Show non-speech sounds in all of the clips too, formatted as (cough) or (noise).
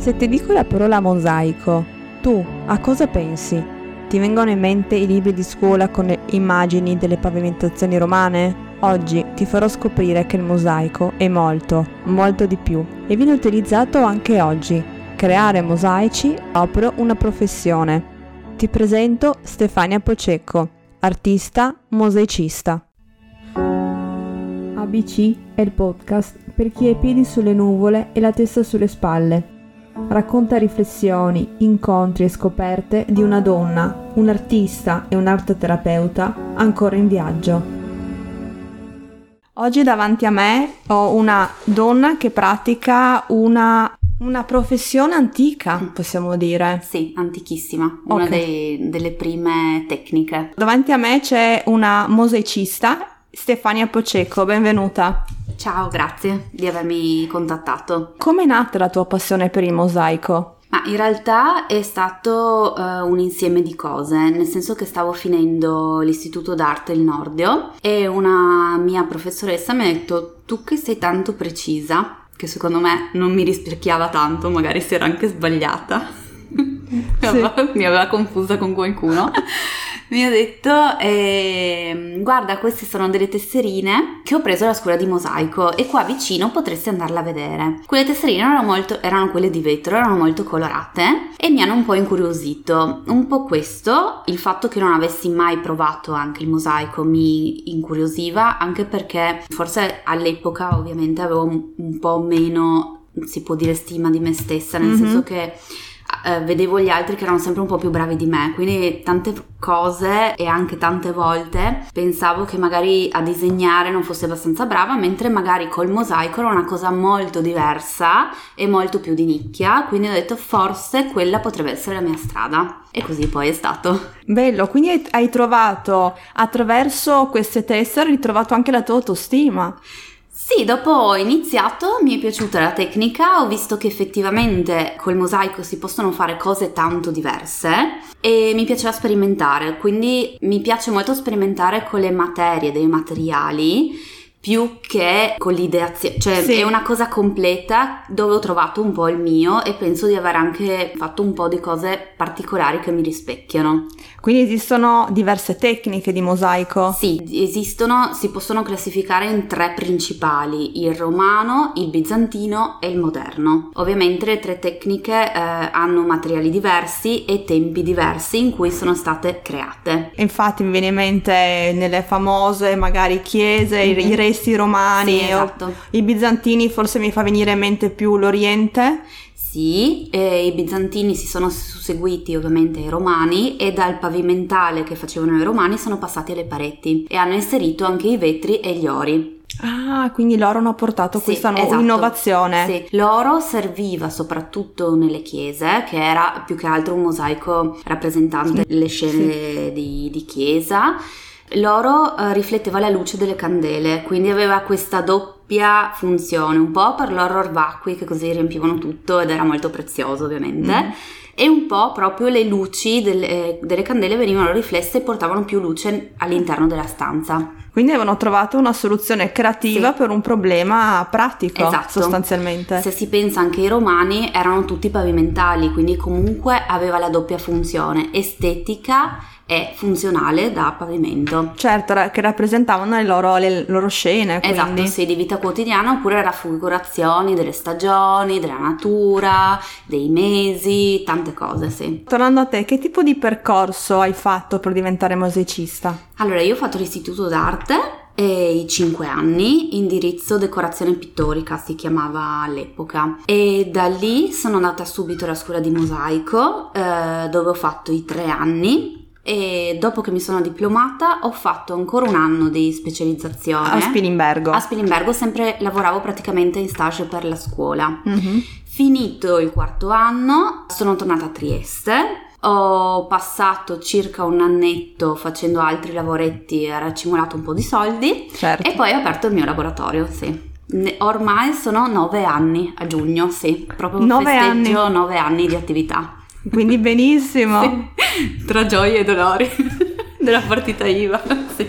Se ti dico la parola mosaico, tu a cosa pensi? Ti vengono in mente i libri di scuola con le immagini delle pavimentazioni romane? Oggi ti farò scoprire che il mosaico è molto, molto di più e viene utilizzato anche oggi. Creare mosaici è proprio una professione. Ti presento Stefania Pocecco, artista mosaicista. ABC è il podcast per chi ha i piedi sulle nuvole e la testa sulle spalle. Racconta riflessioni, incontri e scoperte di una donna, un artista e un'artoterapeuta ancora in viaggio. Oggi davanti a me ho una donna che pratica una, una professione antica, possiamo dire. Sì, antichissima, una Ok. dei- delle prime tecniche. Davanti a me c'è una mosaicista, Stefania Pocecco, benvenuta. Ciao, grazie di avermi contattato. Come è nata la tua passione per il mosaico? Ma in realtà è stato eh, un insieme di cose, nel senso che stavo finendo l'istituto d'arte il Nordio e una mia professoressa mi ha detto tu che sei tanto precisa, che secondo me non mi rispecchiava tanto, magari si era anche sbagliata, (laughs) aveva, mi aveva confusa con qualcuno. (laughs) Mi ha detto, ehm, guarda, queste sono delle tesserine che ho preso alla scuola di mosaico e qua vicino potresti andarla a vedere. Quelle tesserine erano, molto, erano quelle di vetro, erano molto colorate e mi hanno un po' incuriosito. Un po' questo, il fatto che non avessi mai provato anche il mosaico mi incuriosiva, anche perché forse all'epoca ovviamente avevo un, po' meno, si può dire, stima di me stessa, nel Mhm. senso che eh, vedevo gli altri che erano sempre un po' più bravi di me, quindi tante cose e anche tante volte pensavo che magari a disegnare non fossi abbastanza brava, mentre magari col mosaico era una cosa molto diversa e molto più di nicchia, quindi ho detto forse quella potrebbe essere la mia strada. E così poi è stato. Bello, quindi hai- trovato attraverso queste tessere, hai ritrovato anche la tua autostima. Sì, dopo ho iniziato, mi è piaciuta la tecnica, ho visto che effettivamente col mosaico si possono fare cose tanto diverse e mi piaceva sperimentare, quindi mi piace molto sperimentare con le materie, dei materiali più che con l'ideazione, cioè Sì. è una cosa completa dove ho trovato un po' il mio e penso di aver anche fatto un po' di cose particolari che mi rispecchiano. Quindi esistono diverse tecniche di mosaico. Sì, esistono, si possono classificare in tre principali, il romano, il bizantino e il moderno. Ovviamente le tre tecniche eh, hanno materiali diversi e tempi diversi in cui sono state create. Infatti mi viene in mente nelle famose magari chiese, i- Mhm. I resti romani, Sì, o esatto. i bizantini forse mi fa venire in mente più l'Oriente. Sì, e i bizantini si sono susseguiti ovviamente ai romani e dal pavimentale che facevano i romani sono passati alle pareti e hanno inserito anche i vetri e gli ori. Ah, quindi loro hanno portato Sì, questa nuova esatto. innovazione. Sì, l'oro serviva soprattutto nelle chiese, che era più che altro un mosaico rappresentante le scene di, di chiesa. L'oro eh, rifletteva la luce delle candele, quindi aveva questa doppia funzione, un po' per loro orbacui che così riempivano tutto ed era molto prezioso ovviamente. Mm. E un po' proprio le luci delle, delle candele venivano riflesse e portavano più luce all'interno della stanza. Quindi avevano trovato una soluzione creativa Sì. per un problema pratico, Esatto. sostanzialmente. Se si pensa anche ai romani erano tutti pavimentali, quindi comunque aveva la doppia funzione estetica e funzionale da pavimento. Certo, che rappresentavano le loro, le loro scene, quindi. Esatto, sì, di vita quotidiana oppure raffigurazioni delle stagioni, della natura, dei mesi, tante cose, sì. Tornando a te, che tipo di percorso hai fatto per diventare mosaicista? Allora, io ho fatto l'istituto d'arte e i 5 anni, indirizzo decorazione pittorica si chiamava all'epoca e da lì sono andata subito alla scuola di mosaico eh, dove ho fatto i 3 anni e dopo che mi sono diplomata ho fatto ancora un anno di specializzazione A Spilimbergo. a Spilimbergo sempre lavoravo praticamente in stage per la scuola Mhm. Finito il quarto anno, sono tornata a Trieste. Ho passato circa un annetto facendo altri lavoretti e racimolato un po' di soldi Certo. e poi ho aperto il mio laboratorio, sì. Ormai sono nove anni a giugno, sì, proprio Nove festeggio nove anni di attività. Quindi benissimo. Sì. Tra gioie e dolori (laughs) della partita IVA, sì.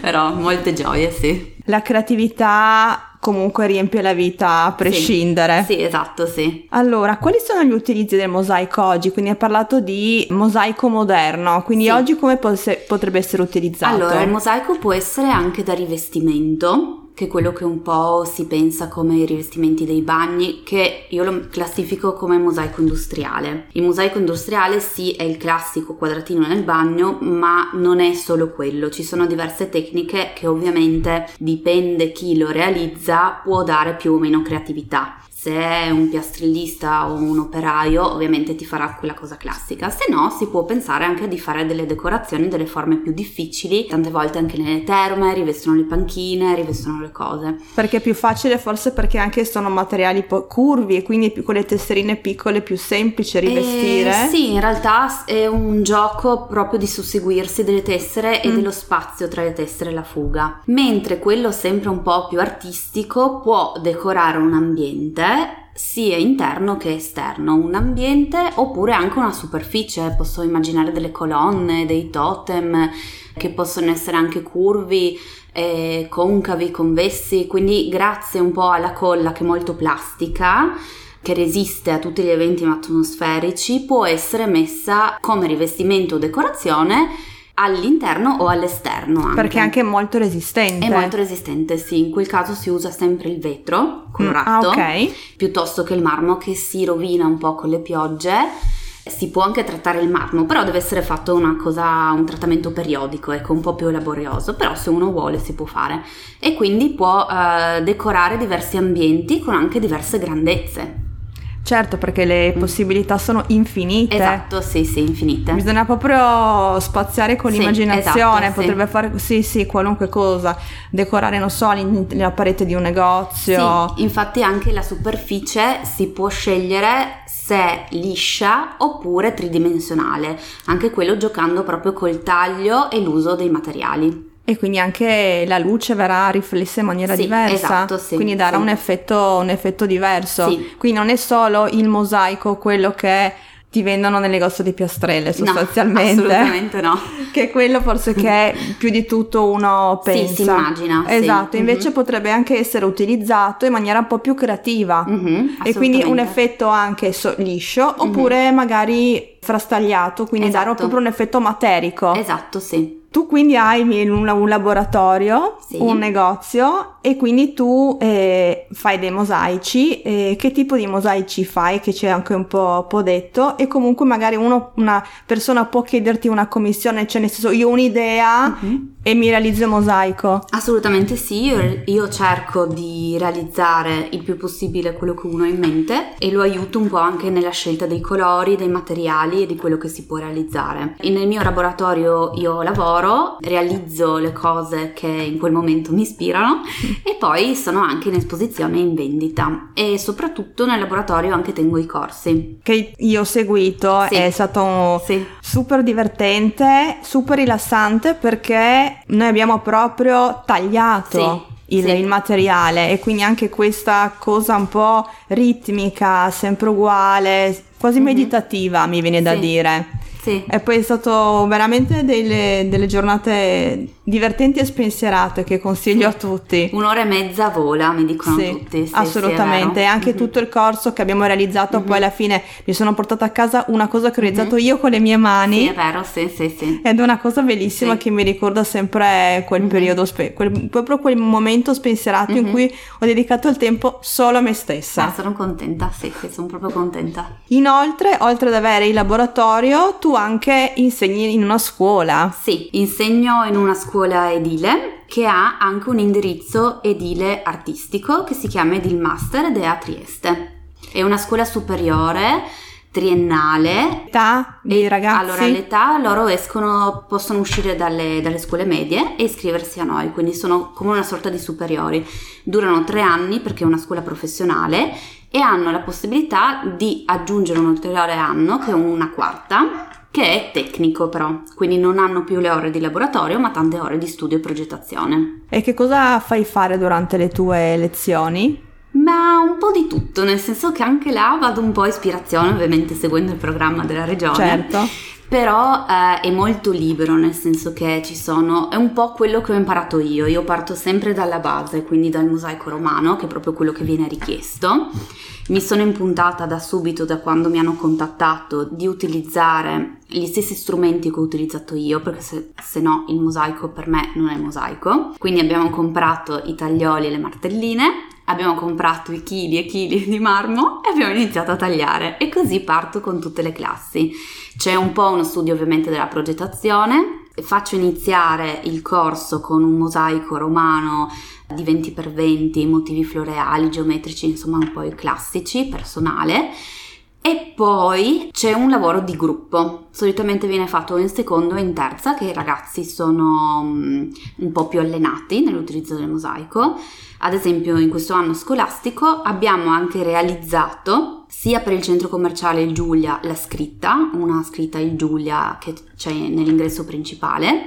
Però molte gioie, sì. La creatività comunque riempie la vita a prescindere. Sì, sì, esatto, sì. Allora, quali sono gli utilizzi del mosaico oggi? Quindi hai parlato di mosaico moderno, quindi Sì. oggi come pos- potrebbe essere utilizzato? Allora, il mosaico può essere anche da rivestimento, che quello che un po' si pensa come i rivestimenti dei bagni, che io lo classifico come mosaico industriale. Il mosaico industriale sì è il classico quadratino nel bagno, ma non è solo quello, ci sono diverse tecniche che ovviamente dipende chi lo realizza, può dare più o meno creatività. Se è un piastrellista o un operaio, ovviamente ti farà quella cosa classica, se no si può pensare anche di fare delle decorazioni, delle forme più difficili, tante volte anche nelle terme, rivestono le panchine, rivestono le cose. Perché è più facile forse perché anche sono materiali po- curvi e quindi più con le tesserine piccole è più semplice rivestire. Eh, sì, in realtà è un gioco proprio di susseguirsi delle tessere e Mm. dello spazio tra le tessere e la fuga. Mentre quello sempre un po' più artistico può decorare un ambiente sia interno che esterno, un ambiente oppure anche una superficie, posso immaginare delle colonne, dei totem che possono essere anche curvi, eh, concavi, convessi, quindi grazie un po' alla colla che è molto plastica, che resiste a tutti gli eventi atmosferici, può essere messa come rivestimento o decorazione all'interno o all'esterno anche. Perché anche è molto resistente. È molto resistente, sì. In quel caso si usa sempre il vetro colorato Mm, ah, ok. piuttosto che il marmo che si rovina un po' con le piogge. Si può anche trattare il marmo, però deve essere fatto una cosa, un trattamento periodico, ecco, un po' più laborioso, però se uno vuole si può fare. E quindi può eh, decorare diversi ambienti con anche diverse grandezze. Certo, perché le possibilità sono infinite. Mm. Esatto, sì, sì, infinite. Bisogna proprio spaziare con Sì, l'immaginazione, esatto, sì. potrebbe fare sì, sì, qualunque cosa, decorare, non so, la parete di un negozio. Sì, infatti anche la superficie si può scegliere se liscia oppure tridimensionale, anche quello giocando proprio col taglio e l'uso dei materiali. E quindi anche la luce verrà riflessa in maniera Sì, diversa. esatto, sì, quindi darà sì. un, effetto, un effetto diverso. Sì. Quindi non è solo il mosaico quello che ti vendono nel negozio di piastrelle sostanzialmente. No, assolutamente no. (laughs) Che è quello forse che (laughs) più di tutto uno pensa. si immagina. Esatto, invece Mhm. potrebbe anche essere utilizzato in maniera un po' più creativa. Mhm, E quindi un effetto anche so- liscio, oppure magari frastagliato, quindi Esatto. proprio un effetto materico. Esatto, sì. Tu quindi hai un, un laboratorio, Sì. un negozio e quindi tu eh, fai dei mosaici. eh, che tipo di mosaici fai? Che c'è anche un po', po' detto. E comunque magari uno- una persona può chiederti una commissione, cioè nel senso io ho un'idea Mhm. e mi realizzo il mosaico. Assolutamente sì, io, io cerco di realizzare il più possibile quello che uno ha in mente e lo aiuto un po' anche nella scelta dei colori, dei materiali e di quello che si può realizzare. E nel mio laboratorio io lavoro, realizzo le cose che in quel momento mi ispirano e poi sono anche in esposizione e in vendita e soprattutto nel laboratorio anche tengo i corsi. Che io ho seguito, Sì. è stato Sì. super divertente, super rilassante perché noi abbiamo proprio tagliato Sì, il, sì. il materiale e quindi anche questa cosa un po' ritmica, sempre uguale, quasi Mhm. meditativa mi viene da Sì. dire. Sì. E poi è stato veramente delle, delle giornate divertenti e spensierate che consiglio a tutti. Un'ora e mezza vola, mi dicono Sì, tutti. Sì, sì, assolutamente. e anche Mhm. tutto il corso che abbiamo realizzato, poi Mhm. alla fine mi sono portata a casa una cosa che ho realizzato Mhm. io con le mie mani. Sì, è vero, sì, sì, sì. Ed è una cosa bellissima Sì. che mi ricorda sempre quel Mhm. periodo, spe- quel- proprio quel momento spensierato in Mhm. cui ho dedicato il tempo solo a me stessa. Ah, sono contenta, sì, sì, sono proprio contenta. Inoltre, oltre ad avere il laboratorio, tu anche insegni in una scuola. Sì, insegno in una scuola edile che ha anche un indirizzo edile artistico che si chiama Edil Master ed è a Trieste. È una scuola superiore, triennale. Età dei ragazzi. Allora, all'età loro escono, possono uscire dalle, dalle scuole medie e iscriversi a noi, quindi sono come una sorta di superiori. Durano tre anni perché è una scuola professionale e hanno la possibilità di aggiungere un ulteriore anno, che è una quarta, che è tecnico però, quindi non hanno più le ore di laboratorio ma tante ore di studio e progettazione. E che cosa fai fare durante le tue lezioni? Ma un po' di tutto, nel senso che anche là vado un po' a ispirazione, ovviamente seguendo il programma della regione. Certo. Però eh, è molto libero nel senso che ci sono, è un po' quello che ho imparato io, io parto sempre dalla base, quindi dal mosaico romano, che è proprio quello che viene richiesto. Mi sono impuntata da subito, da quando mi hanno contattato, di utilizzare gli stessi strumenti che ho utilizzato io, perché se, se no il mosaico per me non è mosaico. Quindi abbiamo comprato i taglioli e le martelline, abbiamo comprato i chili e chili di marmo e abbiamo iniziato a tagliare e così parto con tutte le classi. C'è un po' uno studio ovviamente della progettazione, faccio iniziare il corso con un mosaico romano di 20x20, motivi floreali, geometrici, insomma un po' i classici, personale. E poi c'è un lavoro di gruppo, solitamente viene fatto in secondo e in terza, che i ragazzi sono mm, un po' più allenati nell'utilizzo del mosaico. Ad esempio in questo anno scolastico abbiamo anche realizzato sia per il centro commerciale il Giulia la scritta, una scritta il Giulia che c'è nell'ingresso principale,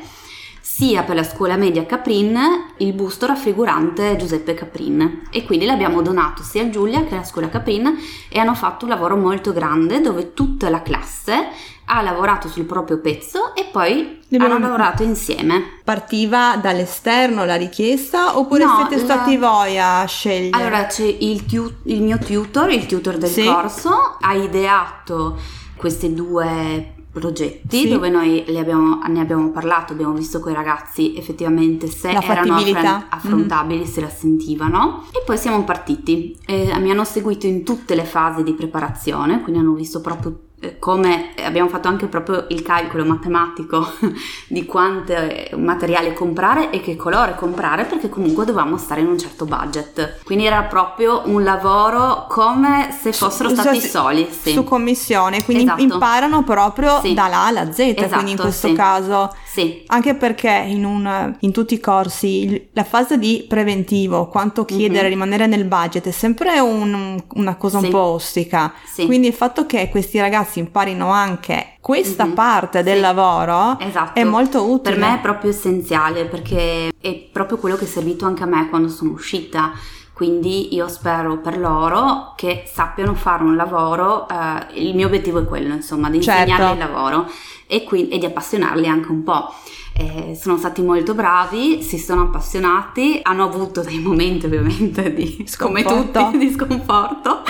sia per la scuola media Caprin il busto raffigurante Giuseppe Caprin. E quindi l'abbiamo donato sia a Giulia che alla scuola Caprin e hanno fatto un lavoro molto grande dove tutta la classe ha lavorato sul proprio pezzo e poi Dobbiamo... hanno lavorato insieme. Partiva dall'esterno la richiesta oppure no, siete la... stati voi a scegliere? Allora c'è il, tu... il mio tutor, il tutor del sì. corso, ha ideato queste due progetti sì. dove noi abbiamo, ne abbiamo parlato, abbiamo visto con i ragazzi effettivamente se erano affron- affrontabili, mm. se la sentivano e poi siamo partiti. E mi hanno seguito in tutte le fasi di preparazione, quindi hanno visto proprio eh, come abbiamo fatto anche proprio il calcolo matematico (laughs) di quanto materiale comprare e che colore comprare perché comunque dovevamo stare in un certo budget quindi era proprio un lavoro come se fossero stati su, soli sì. su commissione quindi esatto. imparano proprio sì. dalla A alla Z esatto, quindi in questo sì. caso sì. anche perché in, un, in, tutti i corsi la fase di preventivo quanto chiedere mm-hmm. rimanere nel budget è sempre un, una cosa un po' ostica quindi il fatto che questi ragazzi ragazzi imparino anche questa mm-hmm. parte del sì. lavoro esatto. è molto utile. Per me è proprio essenziale perché è proprio quello che è servito anche a me quando sono uscita. Quindi io spero per loro che sappiano fare un lavoro, eh, il mio obiettivo è quello, insomma, di certo. insegnarli il lavoro e, qui, e di appassionarli anche un po'. Eh, sono stati molto bravi, si sono appassionati, hanno avuto dei momenti ovviamente di, come tutti, (laughs) di sconforto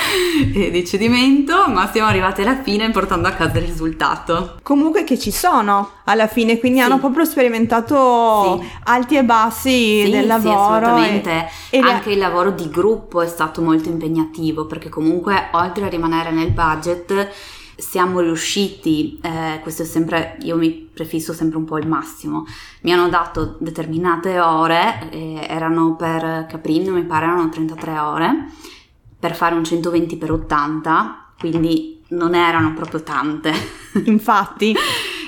e di cedimento, ma siamo arrivati alla fine portando a casa il risultato. Comunque che ci sono alla fine, quindi sì. hanno proprio sperimentato sì. alti e bassi sì, del lavoro. Sì, assolutamente. E, e Anche il lavoro di gruppo è stato molto impegnativo perché comunque oltre a rimanere nel budget siamo riusciti, eh, questo è sempre, io mi prefisso sempre un po' il massimo, mi hanno dato determinate ore, eh, erano per Caprino, mi pare erano 33 ore, per fare un 120 x 80, quindi non erano proprio tante. (laughs) Infatti.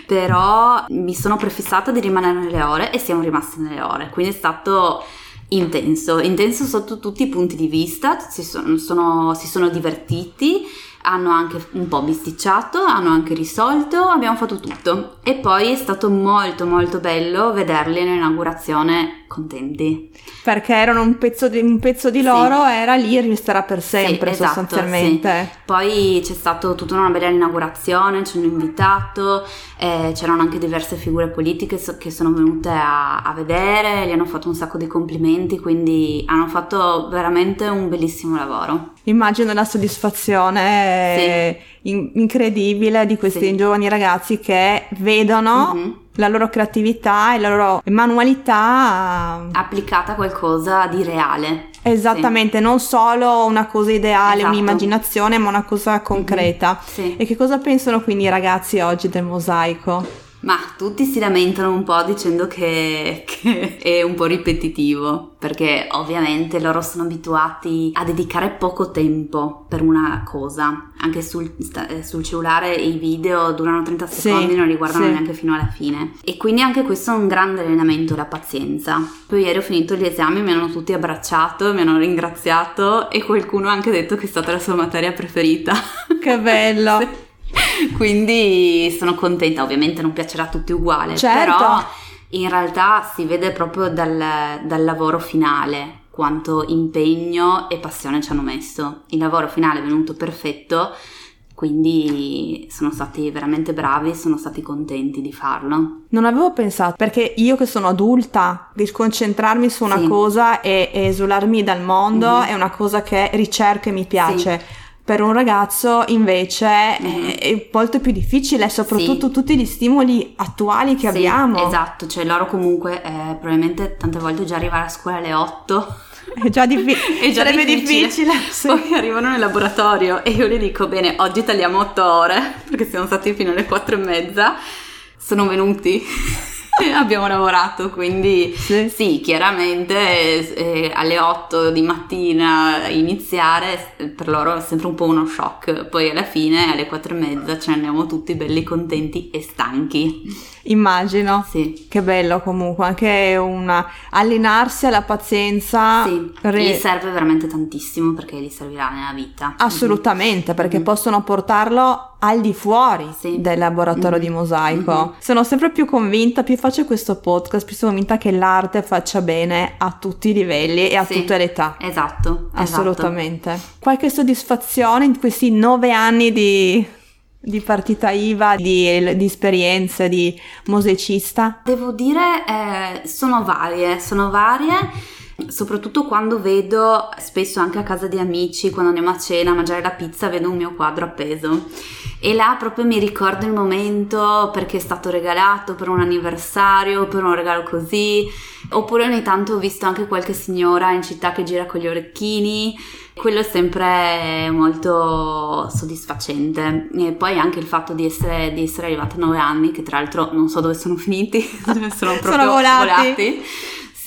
Però mi sono prefissata di rimanere nelle ore e siamo rimasti nelle ore, quindi è stato intenso, intenso sotto tutti i punti di vista, si sono, sono, si sono divertiti hanno anche un po' bisticciato, hanno anche risolto, abbiamo fatto tutto. E poi è stato molto molto bello vederli all'inaugurazione contenti. Perché erano un pezzo di, un pezzo di loro, sì. era lì e resterà per sempre sì, esatto, sostanzialmente. Sì. Poi c'è stata tutta una bella inaugurazione, ci hanno invitato, eh, c'erano anche diverse figure politiche che sono venute a, a vedere, gli hanno fatto un sacco di complimenti, quindi hanno fatto veramente un bellissimo lavoro. Immagino la soddisfazione sì. in- incredibile di questi sì. giovani ragazzi che vedono mm-hmm. La loro creatività e la loro manualità applicata a qualcosa di reale. Esattamente, sì. non solo una cosa ideale, esatto. un'immaginazione, ma una cosa concreta. Mm-hmm. E che cosa pensano quindi i ragazzi oggi del mosaico? Ma tutti si lamentano un po' dicendo che, che, è un po' ripetitivo, perché ovviamente loro sono abituati a dedicare poco tempo per una cosa. Anche sul, sul cellulare i video durano 30 secondi, sì, non li guardano sì. neanche fino alla fine. E quindi anche questo è un grande allenamento, la pazienza. Poi ieri ho finito gli esami, mi hanno tutti abbracciato, mi hanno ringraziato e qualcuno ha anche detto che è stata la sua materia preferita. Che bello! (laughs) sì. (laughs) Quindi sono contenta, ovviamente non piacerà a tutti uguale, certo. però in realtà si vede proprio dal, dal lavoro finale quanto impegno e passione ci hanno messo. Il lavoro finale è venuto perfetto quindi sono stati veramente bravi, sono stati contenti di farlo. Non avevo pensato, perché io che sono adulta, di concentrarmi su una sì. cosa e, e, esularmi dal mondo mm-hmm. è una cosa che ricerco e mi piace. Sì. Per un ragazzo invece mm-hmm. è molto più difficile, soprattutto sì. tutti gli stimoli attuali che abbiamo. Esatto, cioè loro comunque eh, probabilmente tante volte già arrivare a scuola alle 8 è già, diffi- (laughs) è già sarebbe difficile. difficile sì. Poi arrivano nel laboratorio e io gli dico: Bene, oggi tagliamo 8 ore (laughs) perché siamo stati fino alle 4 e mezza. Sono venuti. (laughs) abbiamo lavorato, quindi sì, sì chiaramente eh, alle 8 di mattina iniziare per loro è sempre un po' uno shock, poi alla fine alle 4 e mezza ce ne andiamo tutti belli contenti e stanchi. Immagino. Sì. Che bello comunque, anche una allenarsi alla pazienza. Sì, re... gli serve veramente tantissimo perché gli servirà nella vita. Assolutamente, mm-hmm. perché mm-hmm. possono portarlo al di fuori sì. del laboratorio mm-hmm. di mosaico. Mm-hmm. Sono sempre più convinta, più faccio questo podcast, più sono convinta che l'arte faccia bene a tutti i livelli e a sì. tutte le età. Esatto. Assolutamente. Esatto. Qualche soddisfazione in questi nove anni di di partita IVA, di, di, esperienze, di mosaicista? Devo dire, eh, sono varie, sono varie. Soprattutto quando vedo, spesso anche a casa di amici, quando andiamo a cena a mangiare la pizza, vedo un mio quadro appeso. E là proprio mi ricordo il momento perché è stato regalato per un anniversario, per un regalo così. Oppure ogni tanto ho visto anche qualche signora in città che gira con gli orecchini quello è sempre molto soddisfacente. E poi anche il fatto di essere, di essere arrivata a nove anni, che tra l'altro non so dove sono finiti, (laughs) dove sono proprio sono volati. volati.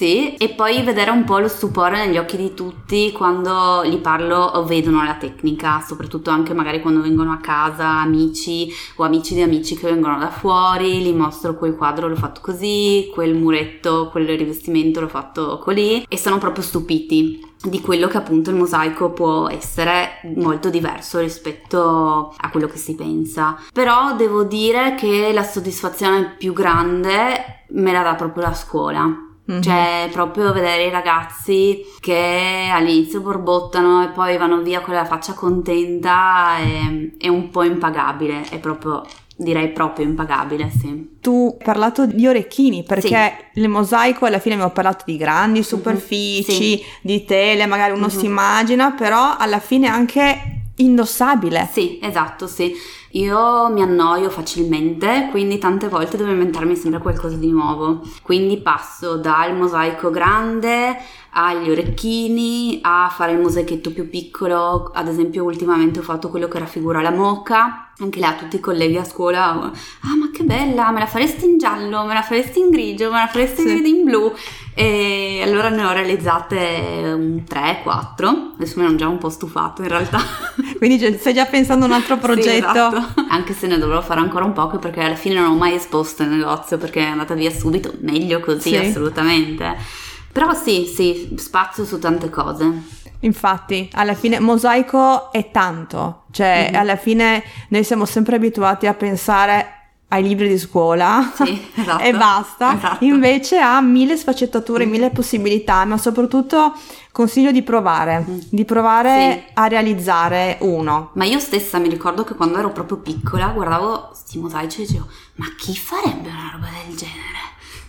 Sì, e poi vedere un po' lo stupore negli occhi di tutti quando gli parlo o vedono la tecnica, soprattutto anche magari quando vengono a casa amici o amici di amici che vengono da fuori, gli mostro quel quadro l'ho fatto così, quel muretto, quel rivestimento l'ho fatto così e sono proprio stupiti di quello che appunto il mosaico può essere molto diverso rispetto a quello che si pensa. Però devo dire che la soddisfazione più grande me la dà proprio la scuola. Mm-hmm. Cioè, proprio vedere i ragazzi che all'inizio borbottano e poi vanno via con la faccia contenta è, è un po' impagabile, è proprio direi proprio impagabile, sì. Tu hai parlato di orecchini perché sì. il mosaico alla fine abbiamo parlato di grandi mhm. superfici, mm-hmm. sì. di tele, magari uno mm-hmm. si immagina, però alla fine anche indossabile. Sì, esatto, sì. Io mi annoio facilmente, quindi tante volte devo inventarmi sempre qualcosa di nuovo. Quindi passo dal mosaico grande agli orecchini, a fare il mosaichetto più piccolo, ad esempio ultimamente ho fatto quello che raffigura la moca, anche là tutti i colleghi a scuola, ah ma che bella, me la faresti in giallo, me la faresti in grigio, me la faresti sì. in blu e allora ne ho realizzate un 3-4, adesso mi hanno già un po' stufato in realtà. (laughs) Quindi stai già pensando a un altro progetto? Sì, esatto. Anche se ne dovrò fare ancora un poco perché alla fine non ho mai esposto il negozio perché è andata via subito, meglio così sì. assolutamente. Però sì, sì, spazio su tante cose. Infatti, alla fine mosaico è tanto, cioè mm-hmm. alla fine noi siamo sempre abituati a pensare ai libri di scuola sì, (laughs) esatto, e basta, esatto. invece ha mille sfaccettature, mm. mille possibilità, ma soprattutto consiglio di provare, mm. di provare sì. a realizzare uno. Ma io stessa mi ricordo che quando ero proprio piccola guardavo questi mosaici e dicevo, ma chi farebbe una roba del genere?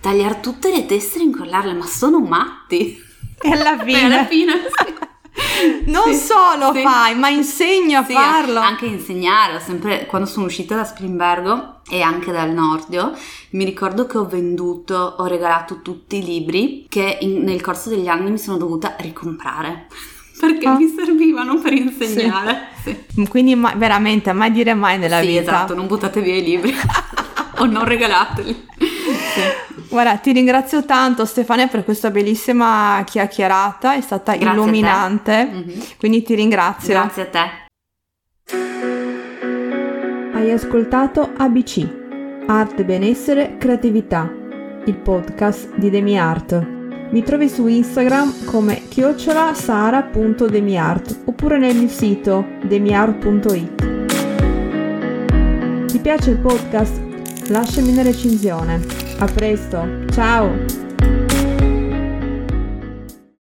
Tagliare tutte le tessere e incollarle, ma sono matti. E alla (laughs) fine... alla fine sì. (laughs) non sì, solo sì. fai, ma insegni a farlo. Anche insegnare, sempre quando sono uscita da Sprimbergo e anche dal Nordio, mi ricordo che ho venduto, ho regalato tutti i libri che in, nel corso degli anni mi sono dovuta ricomprare (laughs) perché ah. mi servivano per insegnare. Sì. Sì. Quindi ma, veramente mai dire mai nella sì, vita. Esatto, non buttate via i libri o non regalateli. Guarda, ti ringrazio tanto Stefania per questa bellissima chiacchierata, è stata Grazie illuminante, mm-hmm. quindi ti ringrazio. Grazie a te. Hai ascoltato ABC, Arte, Benessere, Creatività, il podcast di DemiArt. Mi trovi su Instagram come chiocciolasara.demiart oppure nel mio sito demiart.it. Ti piace il podcast? Lasciami una recensione. A presto, ciao!